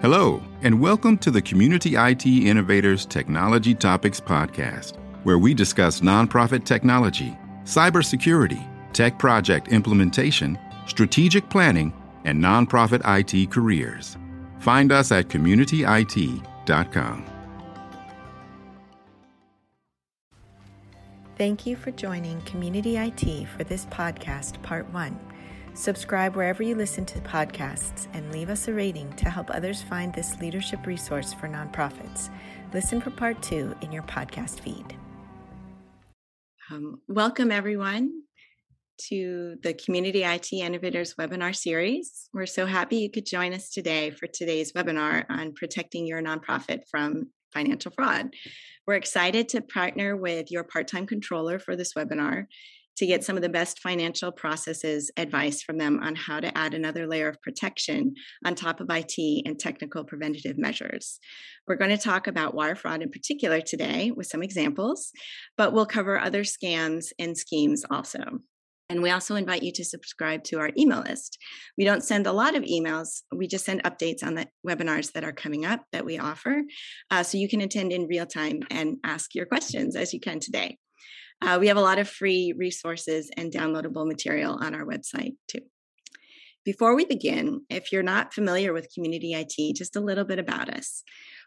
Hello, and welcome to the Community IT Innovators Technology Topics Podcast, where we discuss nonprofit technology, cybersecurity, tech project implementation, strategic planning, and nonprofit IT careers. Find us at communityit.com. Thank you for joining Community IT for this podcast, Part 1. Subscribe wherever you listen to podcasts and leave us a rating to help others find this leadership resource for nonprofits. Listen for part two in your podcast feed. Um, welcome, everyone, to the Community IT Innovators webinar series. We're so happy you could join us today for today's webinar on protecting your nonprofit from financial fraud. We're excited to partner with your part time controller for this webinar to get some of the best financial processes advice from them on how to add another layer of protection on top of IT and technical preventative measures. We're going to talk about wire fraud in particular today with some examples, but we'll cover other scams and schemes also. And we also invite you to subscribe to our email list. We don't send a lot of emails, we just send updates on the webinars that are coming up that we offer. Uh, so you can attend in real time and ask your questions as you can today. Uh, we have a lot of free resources and downloadable material on our website too. Before we begin, if you're not familiar with Community IT, just a little bit about us.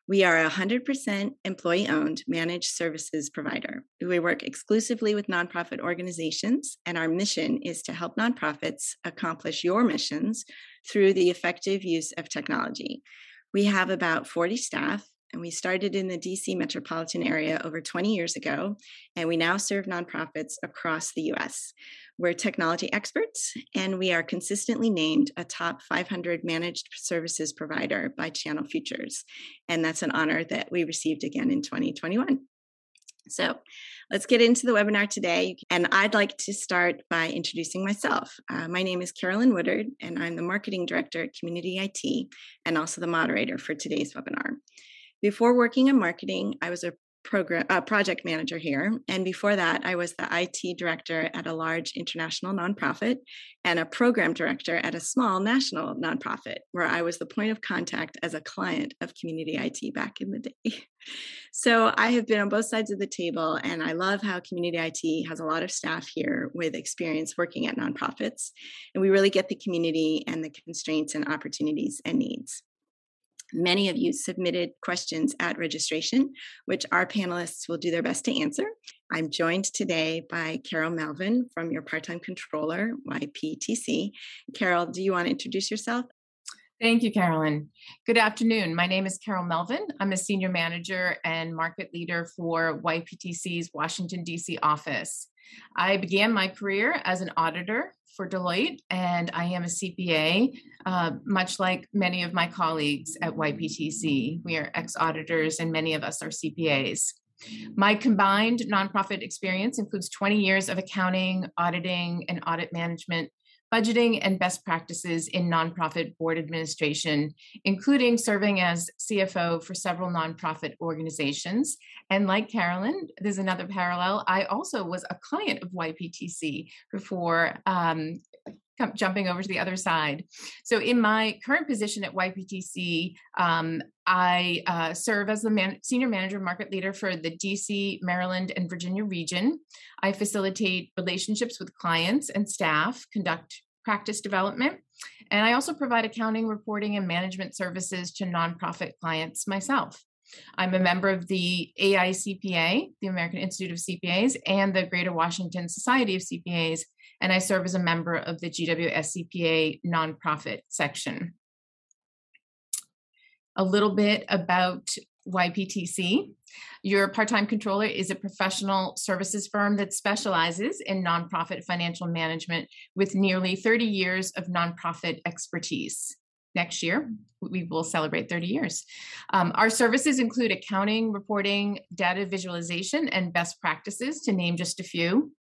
We are a 100% employee owned managed services provider. We work exclusively with nonprofit organizations, and our mission is to help nonprofits accomplish your missions through the effective use of technology. We have about 40 staff and we started in the DC metropolitan area over 20 years ago, and we now serve nonprofits across the US. We're technology experts, and we are consistently named a top 500 managed services provider by Channel Futures. And that's an honor that we received again in 2021. So let's get into the webinar today. And I'd like to start by introducing myself. Uh, my name is Carolyn Woodard, and I'm the marketing director at Community IT and also the moderator for today's webinar. Before working in marketing, I was a program uh, project manager here and before that i was the it director at a large international nonprofit and a program director at a small national nonprofit where i was the point of contact as a client of community it back in the day. So i have been on both sides of the table and i love how community it has a lot of staff here with experience working at nonprofits and we really get the community and the constraints and opportunities and needs Many of you submitted questions at registration, which our panelists will do their best to answer. I'm joined today by Carol Melvin from your part time controller, YPTC. Carol, do you want to introduce yourself? Thank you, Carolyn. Good afternoon. My name is Carol Melvin. I'm a senior manager and market leader for YPTC's Washington, D.C. office. I began my career as an auditor for Deloitte, and I am a CPA, uh, much like many of my colleagues at YPTC. We are ex auditors, and many of us are CPAs. My combined nonprofit experience includes 20 years of accounting, auditing, and audit management budgeting and best practices in nonprofit board administration, including serving as CFO for several nonprofit organizations. And like Carolyn, there's another parallel. I also was a client of YPTC before um, jumping over to the other side. So, in my current position at YPTC, um, I uh, serve as the man- senior manager market leader for the DC, Maryland, and Virginia region. I facilitate relationships with clients and staff, conduct practice development, and I also provide accounting, reporting, and management services to nonprofit clients myself. I'm a member of the AICPA, the American Institute of CPAs, and the Greater Washington Society of CPAs, and I serve as a member of the GWSCPA nonprofit section. A little bit about YPTC. Your part time controller is a professional services firm that specializes in nonprofit financial management with nearly 30 years of nonprofit expertise next year. We will celebrate 30 years. Um, our services include accounting, reporting, data visualization, and best practices, to name just a few.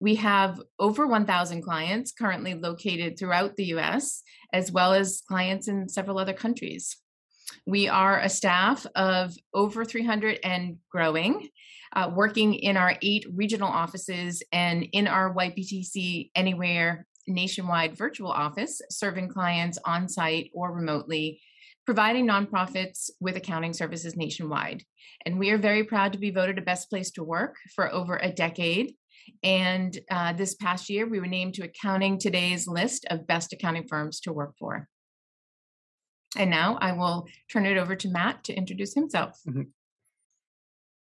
We have over 1,000 clients currently located throughout the US, as well as clients in several other countries. We are a staff of over 300 and growing. Uh, working in our eight regional offices and in our YPTC Anywhere nationwide virtual office serving clients on site or remotely, providing nonprofits with accounting services nationwide. And we are very proud to be voted a best place to work for over a decade. And uh, this past year, we were named to Accounting Today's list of best accounting firms to work for. And now I will turn it over to Matt to introduce himself. Mm-hmm.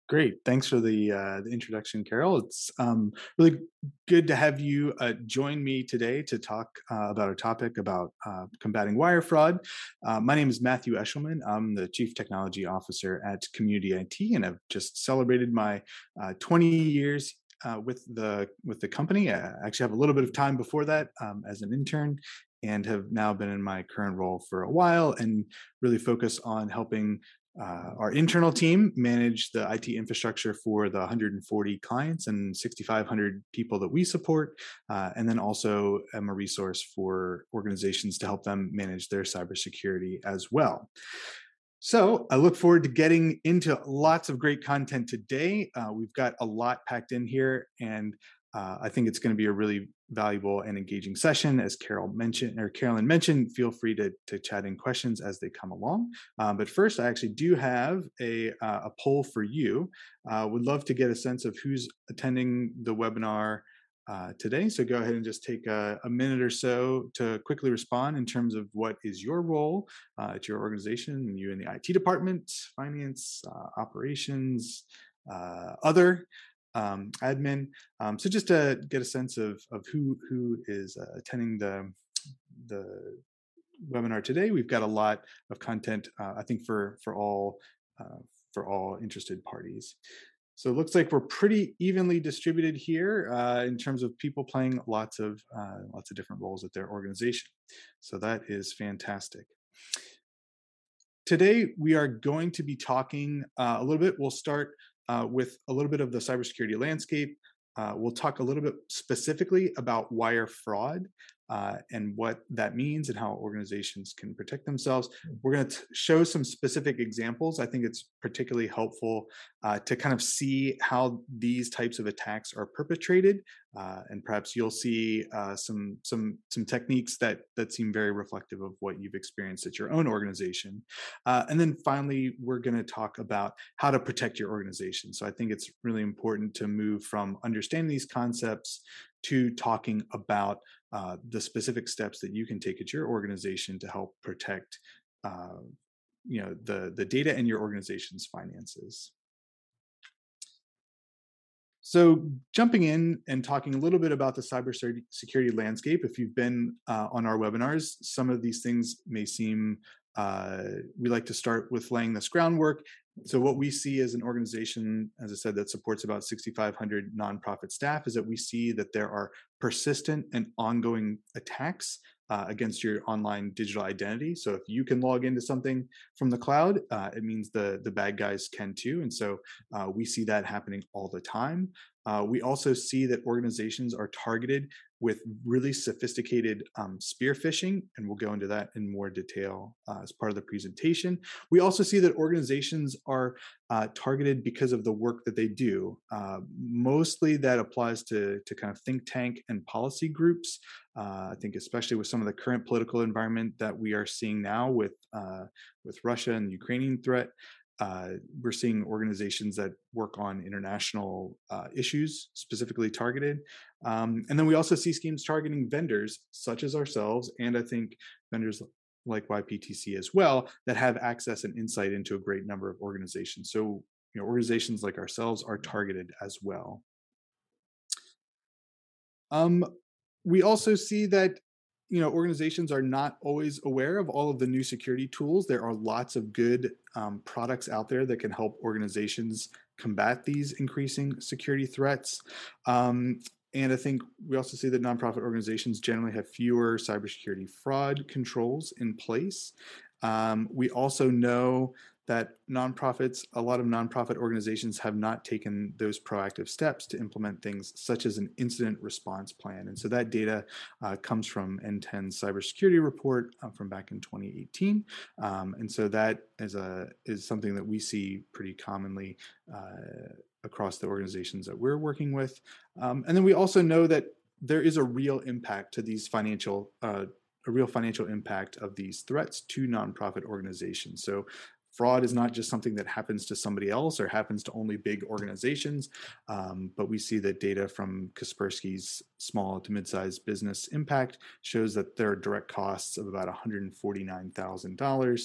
Great. Thanks for the, uh, the introduction, Carol. It's um, really good to have you uh, join me today to talk uh, about a topic about uh, combating wire fraud. Uh, my name is Matthew Eshelman. I'm the Chief Technology Officer at Community IT, and I've just celebrated my uh, 20 years uh, with the with the company. I actually have a little bit of time before that um, as an intern, and have now been in my current role for a while, and really focus on helping uh, our internal team manage the IT infrastructure for the 140 clients and 6,500 people that we support, uh, and then also am a resource for organizations to help them manage their cybersecurity as well. So I look forward to getting into lots of great content today. Uh, we've got a lot packed in here, and uh, I think it's going to be a really valuable and engaging session. As Carol mentioned, or Carolyn mentioned, feel free to, to chat in questions as they come along. Um, but first, I actually do have a, uh, a poll for you. Uh, would love to get a sense of who's attending the webinar uh, today. So go ahead and just take a, a, minute or so to quickly respond in terms of what is your role uh, at your organization, you in the IT department, finance, uh, operations, other um, admin. Um, so just to get a sense of of who who is uh, attending the the webinar today, we've got a lot of content. Uh, I think for for all for all interested parties. So it looks like we're pretty evenly distributed here uh, in terms of people playing lots of uh, lots of different roles at their organization. So that is fantastic. Today we are going to be talking uh, a little bit. We'll start uh, with a little bit of the cybersecurity landscape. Uh, we'll talk a little bit specifically about wire fraud uh, and what that means and how organizations can protect themselves. Hmm. We're going to show some specific examples. I think it's particularly helpful uh, to kind of see how these types of attacks are perpetrated, uh, and perhaps you'll see uh, some some some techniques that that seem very reflective of what you've experienced at your own organization. Uh, and then finally, we're going to talk about how to protect your organization. So I think it's really important to move from understanding these concepts to talking about uh, the specific steps that you can take at your organization to help protect uh, you know the the data in your organization's finances. So jumping in and talking a little bit about the cybersecurity landscape if you've been uh, on our webinars some of these things may seem uh, we like to start with laying this groundwork so what we see as an organization as i said that supports about 6500 nonprofit staff is that we see that there are persistent and ongoing attacks uh, against your online digital identity. So if you can log into something from the cloud, uh, it means the the bad guys can too. And so uh, we see that happening all the time. Uh, we also see that organizations are targeted with really sophisticated um, spear phishing, and we'll go into that in more detail uh, as part of the presentation. We also see that organizations are uh, targeted because of the work that they do. Uh, mostly that applies to, to kind of think tank and policy groups. Uh, I think especially with some of the current political environment that we are seeing now with uh, with Russia and the Ukrainian threat, uh, we're seeing organizations that work on international uh, issues specifically targeted. Um, and then we also see schemes targeting vendors such as ourselves, and I think vendors like YPTC as well that have access and insight into a great number of organizations. So, you know, organizations like ourselves are targeted as well. Um, we also see that you know organizations are not always aware of all of the new security tools. There are lots of good um, products out there that can help organizations combat these increasing security threats. Um, and i think we also see that nonprofit organizations generally have fewer cybersecurity fraud controls in place um, we also know that nonprofits, a lot of nonprofit organizations have not taken those proactive steps to implement things such as an incident response plan. And so that data uh, comes from NTEN's cybersecurity report uh, from back in 2018. Um, and so that is a is something that we see pretty commonly uh, across the organizations that we're working with. Um, and then we also know that there is a real impact to these financial uh, a real financial impact of these threats to nonprofit organizations. So fraud is not just something that happens to somebody else or happens to only big organizations, um, but we see that data from Kaspersky's small to mid-sized business impact shows that there are direct costs of about $149,000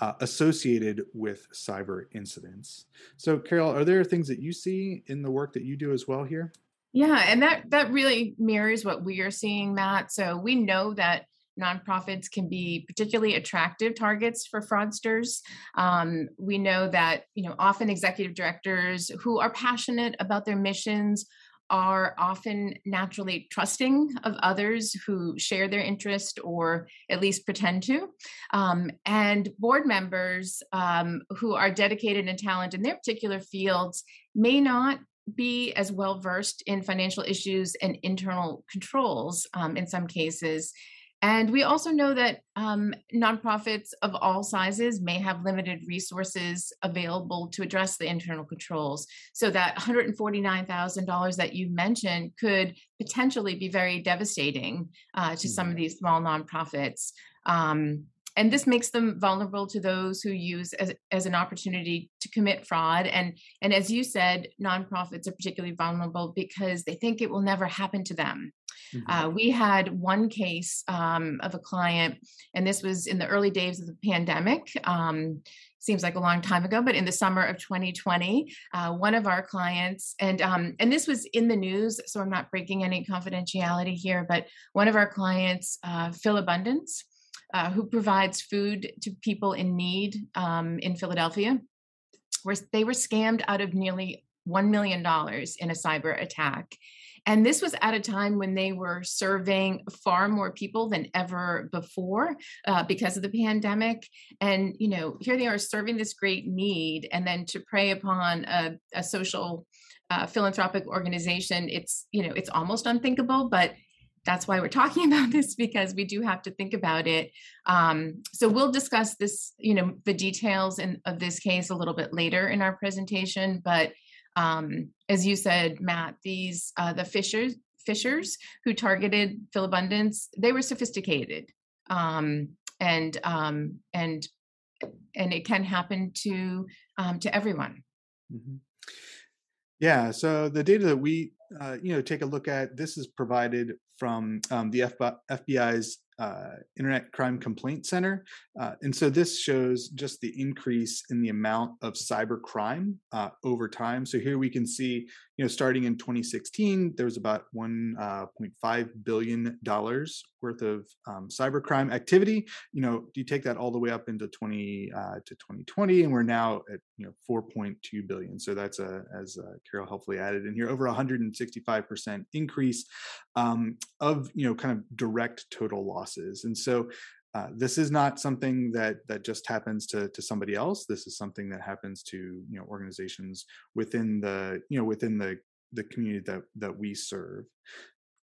uh, associated with cyber incidents. So, Carol, are there things that you see in the work that you do as well here? Yeah, and that that really mirrors what we are seeing, Matt. So we know that nonprofits can be particularly attractive targets for fraudsters. Um, we know that you know often executive directors who are passionate about their missions are often naturally trusting of others who share their interest or at least pretend to. Um, and board members um, who are dedicated and talented in their particular fields may not be as well versed in financial issues and internal controls um, in some cases and we also know that um, nonprofits of all sizes may have limited resources available to address the internal controls. So that $149,000 that you mentioned could potentially be very devastating uh, to some of mm-hmm. these small nonprofits. Um, and this makes them vulnerable to those who use as, as an opportunity to commit fraud and and as you said nonprofits are particularly vulnerable because they think it will never happen to them mm-hmm. uh, we had one case um, of a client and this was in the early days of the pandemic um, seems like a long time ago, but in the summer of 2020, uh, one of our clients, and um, and this was in the news, so I'm not breaking any confidentiality here, but one of our clients, uh, Philabundance, uh, who provides food to people in need um, in Philadelphia, where they were scammed out of nearly $1 million in a cyber attack. And this was at a time when they were serving far more people than ever before uh, because of the pandemic. And, you know, here they are serving this great need. And then to prey upon a, a social uh, philanthropic organization, it's, you know, it's almost unthinkable, but that's why we're talking about this because we do have to think about it. Um, so we'll discuss this, you know, the details in, of this case a little bit later in our presentation. But um, as you said, Matt, these uh, the phishers phishers who targeted Philabundance, they were sophisticated, um, and um, and and it can happen to um, to everyone. Mm-hmm. Yeah. So the data that we uh, you know take a look at this is provided from um, the FBI's uh, Internet Crime Complaint Center. Uh, and so this shows just the increase in the amount of cyber crime uh, over time. So here we can see, you know, starting in 2016, there was about $1.5 billion worth of um, cyber crime activity. You know, you take that all the way up into 20 uh, to 2020, and we're now at, you know, 4.2 billion. So that's a, as uh, Carol helpfully added in here, over 165% increase um, of, you know, kind of direct total loss losses. And so uh, this is not something that that just happens to to somebody else. This is something that happens to you know organizations within the you know within the the community that that we serve,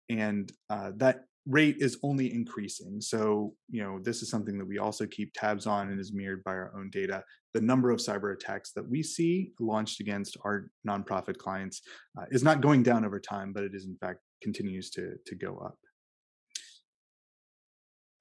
and uh, that rate is only increasing. So you know this is something that we also keep tabs on and is mirrored by our own data. The number of cyber attacks that we see launched against our nonprofit clients uh, is not going down over time, but it is in fact continues to to go up.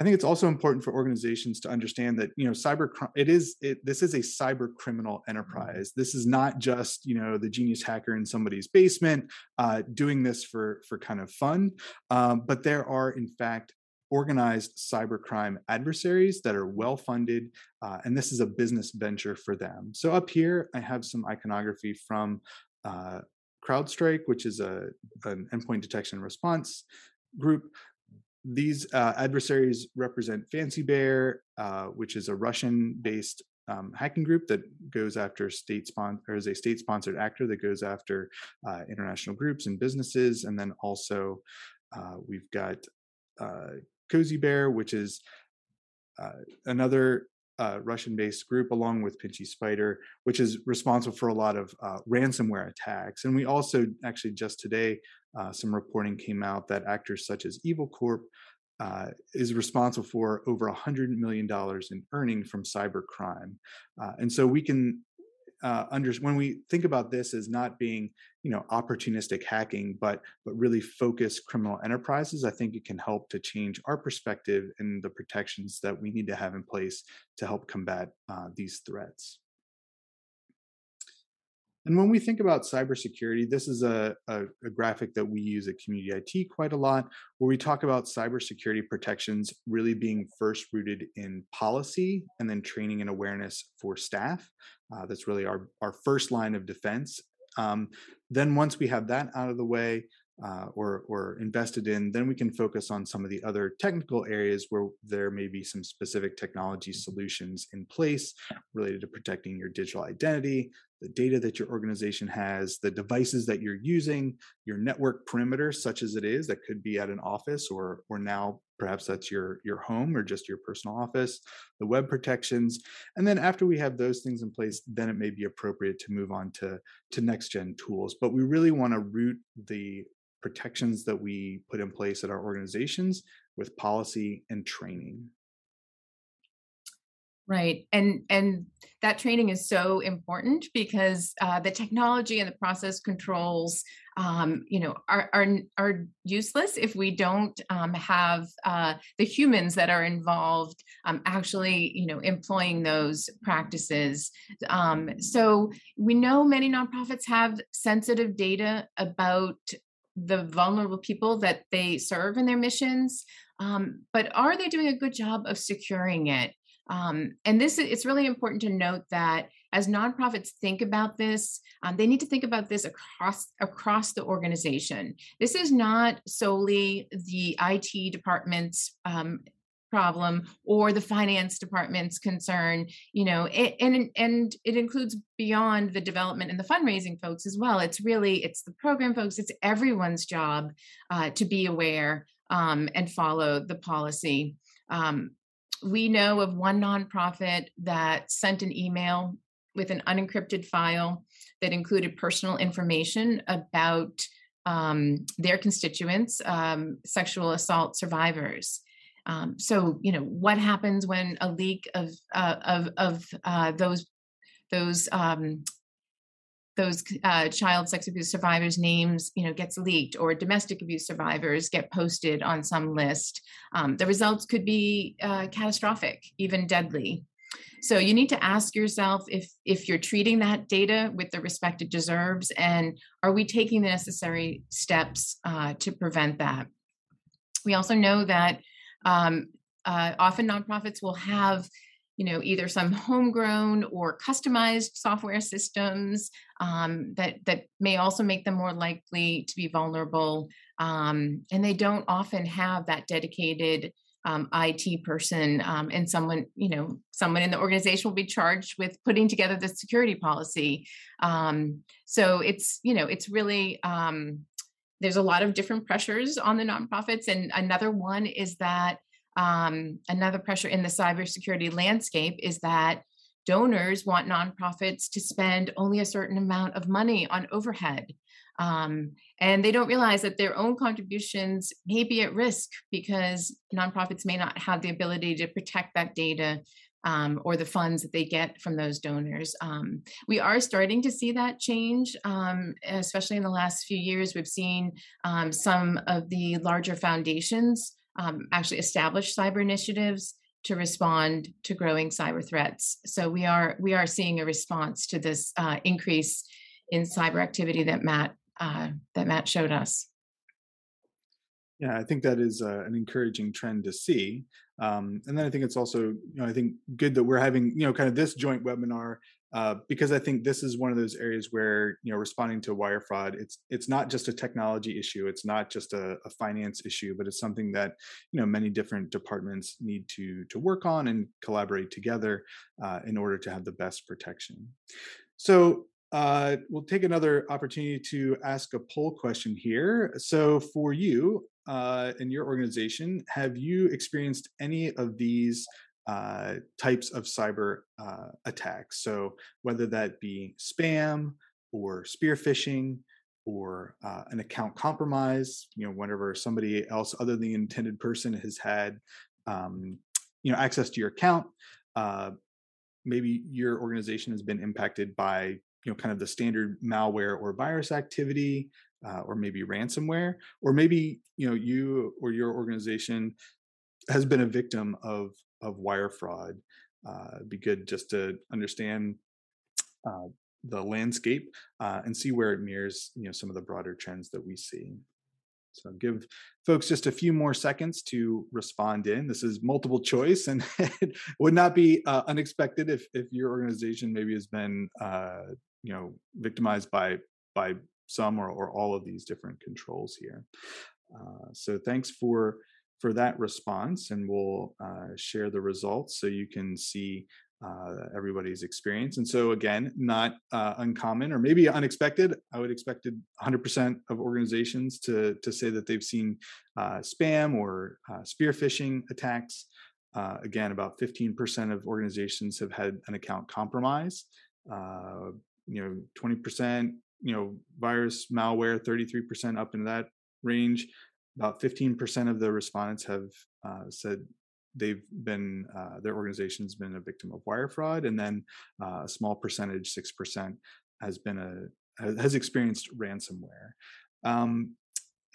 I think it's also important for organizations to understand that you know cyber it is it, this is a cyber criminal mm-hmm. enterprise. This is not just you know the genius hacker in somebody's basement uh, doing this for for kind of fun, um, but there are in fact organized cybercrime adversaries that are well funded, uh, and this is a business venture for them. So up here, I have some iconography from uh, CrowdStrike, which is a an endpoint detection response group these uh, adversaries represent Fancy Bear, uh, which is a Russian-based um, hacking group that goes after state sponsor or is a state-sponsored actor that goes after uh, international groups and businesses, and then also uh, we've got uh, Cozy Bear, which is uh, another uh, Russian-based group, along with Pinchy Spider, which is responsible for a lot of uh, ransomware attacks. And we also actually just today, uh, some reporting came out that actors such as Evil Corp uh, is responsible for over a hundred million dollars in earning from cyber crime. Uh, and so we can uh, under when we think about this as not being you know opportunistic hacking but but really focused criminal enterprises i think it can help to change our perspective and the protections that we need to have in place to help combat uh, these threats and when we think about cybersecurity, this is a, a, a, graphic that we use at Community IT quite a lot, where we talk about cybersecurity protections really being first rooted in policy and then training and awareness for staff. Uh, that's really our, our first line of defense. Um, then once we have that out of the way, uh, or or invested in, then we can focus on some of the other technical areas where there may be some specific technology solutions in place related to protecting your digital identity, the data that your organization has, the devices that you're using, your network perimeter, such as it is, that could be at an office or or now perhaps that's your your home or just your personal office, the web protections, and then after we have those things in place, then it may be appropriate to move on to to next gen tools. But we really want to root the protections that we put in place at our organizations with policy and training right and and that training is so important because uh, the technology and the process controls um, you know are, are are useless if we don't um, have uh, the humans that are involved um, actually you know employing those practices. Um, so we know many nonprofits have sensitive data about the vulnerable people that they serve in their missions um, but are they doing a good job of securing it um, and this it's really important to note that as nonprofits think about this um, they need to think about this across across the organization. This is not solely the it department's um, problem or the finance department's concern you know it, and and it includes beyond the development and the fundraising folks as well. It's really it's the program folks it's everyone's job uh, to be aware um, and follow the policy. Um, we know of one nonprofit that sent an email with an unencrypted file that included personal information about um, their constituents, um, sexual assault survivors. Um, so, you know, what happens when a leak of uh, of of uh, those those um, those uh, child sex abuse survivors' names, you know, gets leaked, or domestic abuse survivors get posted on some list? Um, the results could be uh, catastrophic, even deadly. So you need to ask yourself if if you're treating that data with the respect it deserves, and are we taking the necessary steps uh, to prevent that? We also know that um, uh, often nonprofits will have you know either some homegrown or customized software systems um, that that may also make them more likely to be vulnerable um, and they don't often have that dedicated um, IT person um, and someone, you know, someone in the organization will be charged with putting together the security policy. Um, so it's, you know, it's really um, there's a lot of different pressures on the nonprofits. And another one is that um, another pressure in the cybersecurity landscape is that donors want nonprofits to spend only a certain amount of money on overhead. Um, and they don't realize that their own contributions may be at risk because nonprofits may not have the ability to protect that data um, or the funds that they get from those donors. Um, we are starting to see that change, um, especially in the last few years. We've seen um, some of the larger foundations um, actually establish cyber initiatives to respond to growing cyber threats. So we are we are seeing a response to this uh, increase in cyber activity that Matt uh, that Matt showed us. Yeah, I think that is uh, an encouraging trend to see. Um, and then I think it's also, you know, I think good that we're having, you know, kind of this joint webinar uh, because I think this is one of those areas where, you know, responding to wire fraud, it's it's not just a technology issue, it's not just a, a finance issue, but it's something that, you know, many different departments need to to work on and collaborate together uh, in order to have the best protection. So uh, we'll take another opportunity to ask a poll question here. So, for you uh, in your organization, have you experienced any of these uh, types of cyber uh, attacks? So, whether that be spam or spear phishing or uh, an account compromise, you know, whenever somebody else other than the intended person has had, um, you know, access to your account. Uh, maybe your organization has been impacted by you know kind of the standard malware or virus activity uh, or maybe ransomware or maybe you know you or your organization has been a victim of of wire fraud uh, it'd be good just to understand uh, the landscape uh, and see where it mirrors you know some of the broader trends that we see so give folks just a few more seconds to respond in. This is multiple choice and it would not be uh, unexpected if, if your organization maybe has been, uh, you know, victimized by, by some or, or all of these different controls here. Uh, so thanks for, for that response and we'll uh, share the results so you can see uh, everybody's experience. And so, again, not uh, uncommon or maybe unexpected. I would expected 100% of organizations to to say that they've seen uh, spam or uh, spear phishing attacks. Uh, again, about 15% of organizations have had an account compromise. Uh, you know, 20%, you know, virus malware, 33% up in that range. About 15% of the respondents have said they've been uh, their organization's been a victim of wire fraud, and then uh, a small percentage, six percent, has been a has experienced ransomware. Um,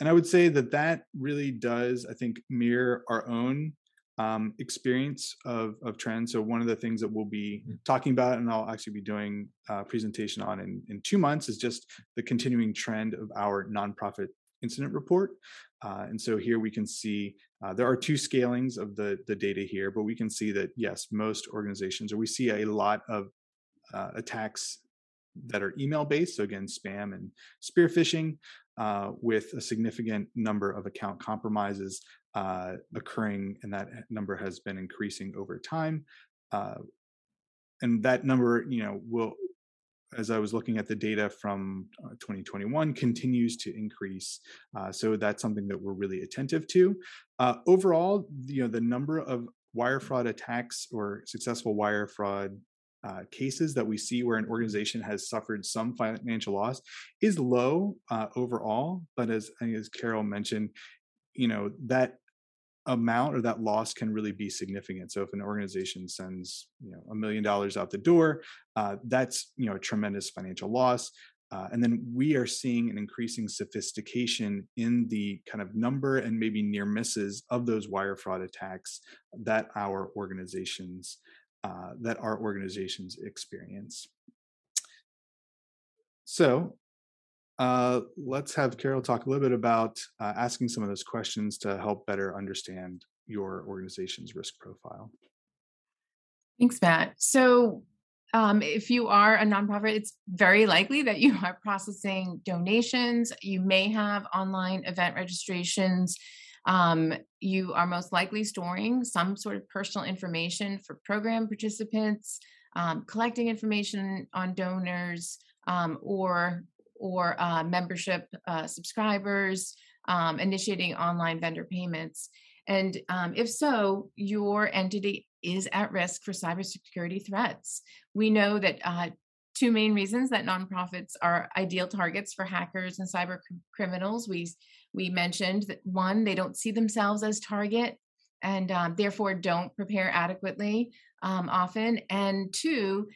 and I would say that that really does, I think, mirror our own um, experience of of trends. So one of the things that we'll be mm. talking about, and I'll actually be doing a presentation on in, in two months, is just the continuing trend of our nonprofit incident report. Uh, and so here we can see uh, there are two scalings of the, the data here, but we can see that yes, most organizations, or we see a lot of uh, attacks that are email based. So again, spam and spear phishing, uh, with a significant number of account compromises uh, occurring, and that number has been increasing over time. Uh, and that number, you know, will as I was looking at the data from uh, 2021, continues to increase. Uh, so that's something that we're really attentive to. Uh, overall, you know, the number of wire fraud attacks or successful wire fraud uh, cases that we see where an organization has suffered some financial loss is low uh, overall. But as as Carol mentioned, you know that amount or that loss can really be significant. So if an organization sends you know a million dollars out the door, uh, that's you know a tremendous financial loss. Uh, and then we are seeing an increasing sophistication in the kind of number and maybe near misses of those wire fraud attacks that our organizations uh, that our organizations experience. So uh, let's have Carol talk a little bit about uh, asking some of those questions to help better understand your organization's risk profile. Thanks, Matt. So, um, if you are a nonprofit, it's very likely that you are processing donations. You may have online event registrations. Um, you are most likely storing some sort of personal information for program participants, um, collecting information on donors, um, or or uh, membership uh, subscribers, um, initiating online vendor payments. And um, if so, your entity is at risk for cybersecurity threats. We know that uh, two main reasons that nonprofits are ideal targets for hackers and cyber criminals. We we mentioned that one, they don't see themselves as target and um, therefore don't prepare adequately um, often, and two,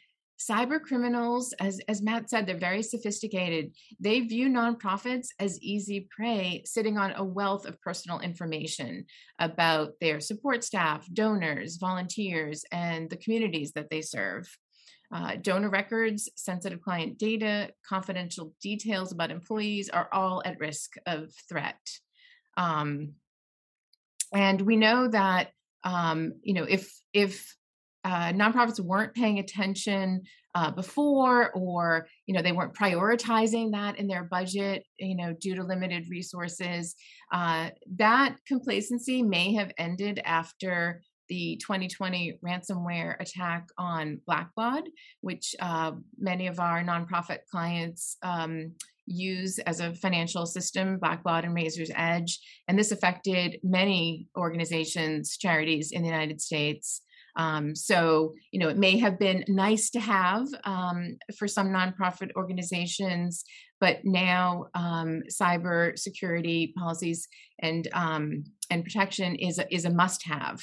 cyber criminals as as matt said they're very sophisticated. They view nonprofits as easy prey sitting on a wealth of personal information about their support staff donors volunteers and the communities that they serve. Uh, donor records sensitive client data confidential details about employees are all at risk of threat. Um, and we know that um, you know if if uh, nonprofits weren't paying attention uh, before or you know they weren't prioritizing that in their budget you know due to limited resources uh, that complacency may have ended after the 2020 ransomware attack on blackbaud which uh, many of our nonprofit clients um, use as a financial system, Blackbaud and Raiser's Edge. And this affected many organizations, charities in the United States. Um, so, you know, it may have been nice to have um, for some nonprofit organizations, but now um, cyber security policies and um, and protection is a, is a must have.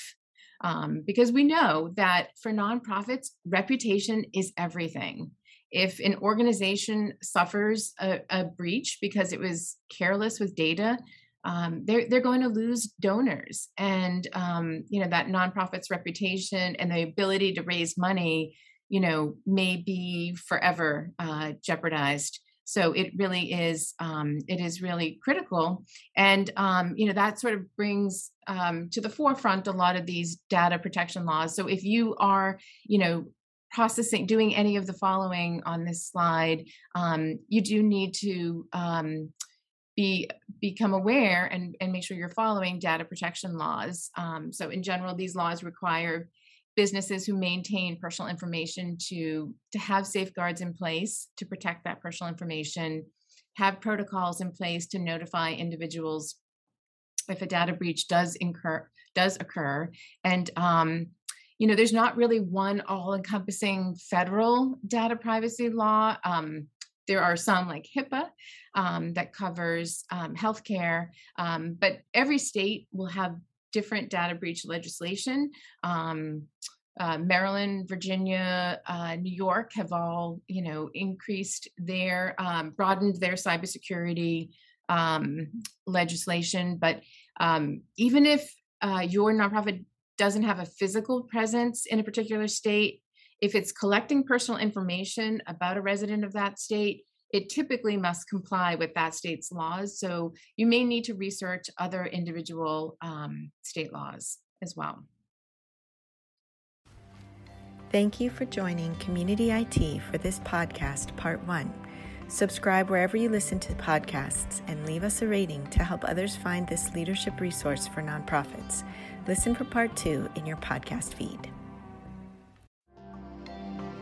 Um, because we know that for nonprofits, reputation is everything. If an organization suffers a, a breach because it was careless with data, um, they're they're going to lose donors, and um, you know that nonprofit's reputation and the ability to raise money, you know, may be forever uh, jeopardized. So it really is um, it is really critical, and um, you know that sort of brings um, to the forefront a lot of these data protection laws. So if you are you know processing doing any of the following on this slide, um, you do need to be become aware and, and make sure you're following data protection laws. Um, so in general, these laws require businesses who maintain personal information to to have safeguards in place to protect that personal information, have protocols in place to notify individuals if a data breach does incur does occur, and um, you know there's not really one all-encompassing federal data privacy law. Um, there are some like HIPAA um, that covers um, healthcare, um, but every state will have different data breach legislation. Um, uh, Maryland, Virginia, uh, New York have all, you know, increased their, um, broadened their cybersecurity um, legislation. But even if uh, your nonprofit doesn't have a physical presence in a particular state, if it's collecting personal information about a resident of that state, it typically must comply with that state's laws. So you may need to research other individual um, state laws as well. Thank you for joining Community IT for this podcast, Part 1. Subscribe wherever you listen to podcasts and leave us a rating to help others find this leadership resource for nonprofits. Listen for Part 2 in your podcast feed.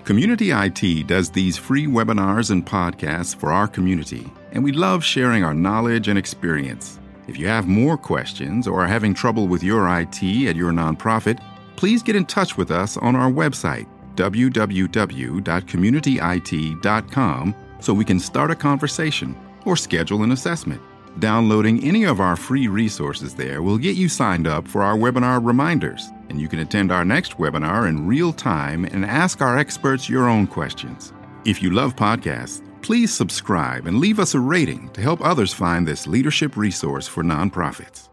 Community IT does these free webinars and podcasts for our community, and we love sharing our knowledge and experience. If you have more questions or are having trouble with your IT at your nonprofit, please get in touch with us on our website, www.communityit.com, so we can start a conversation or schedule an assessment. Downloading any of our free resources there will get you signed up for our webinar reminders, and you can attend our next webinar in real time and ask our experts your own questions. If you love podcasts, please subscribe and leave us a rating to help others find this leadership resource for nonprofits.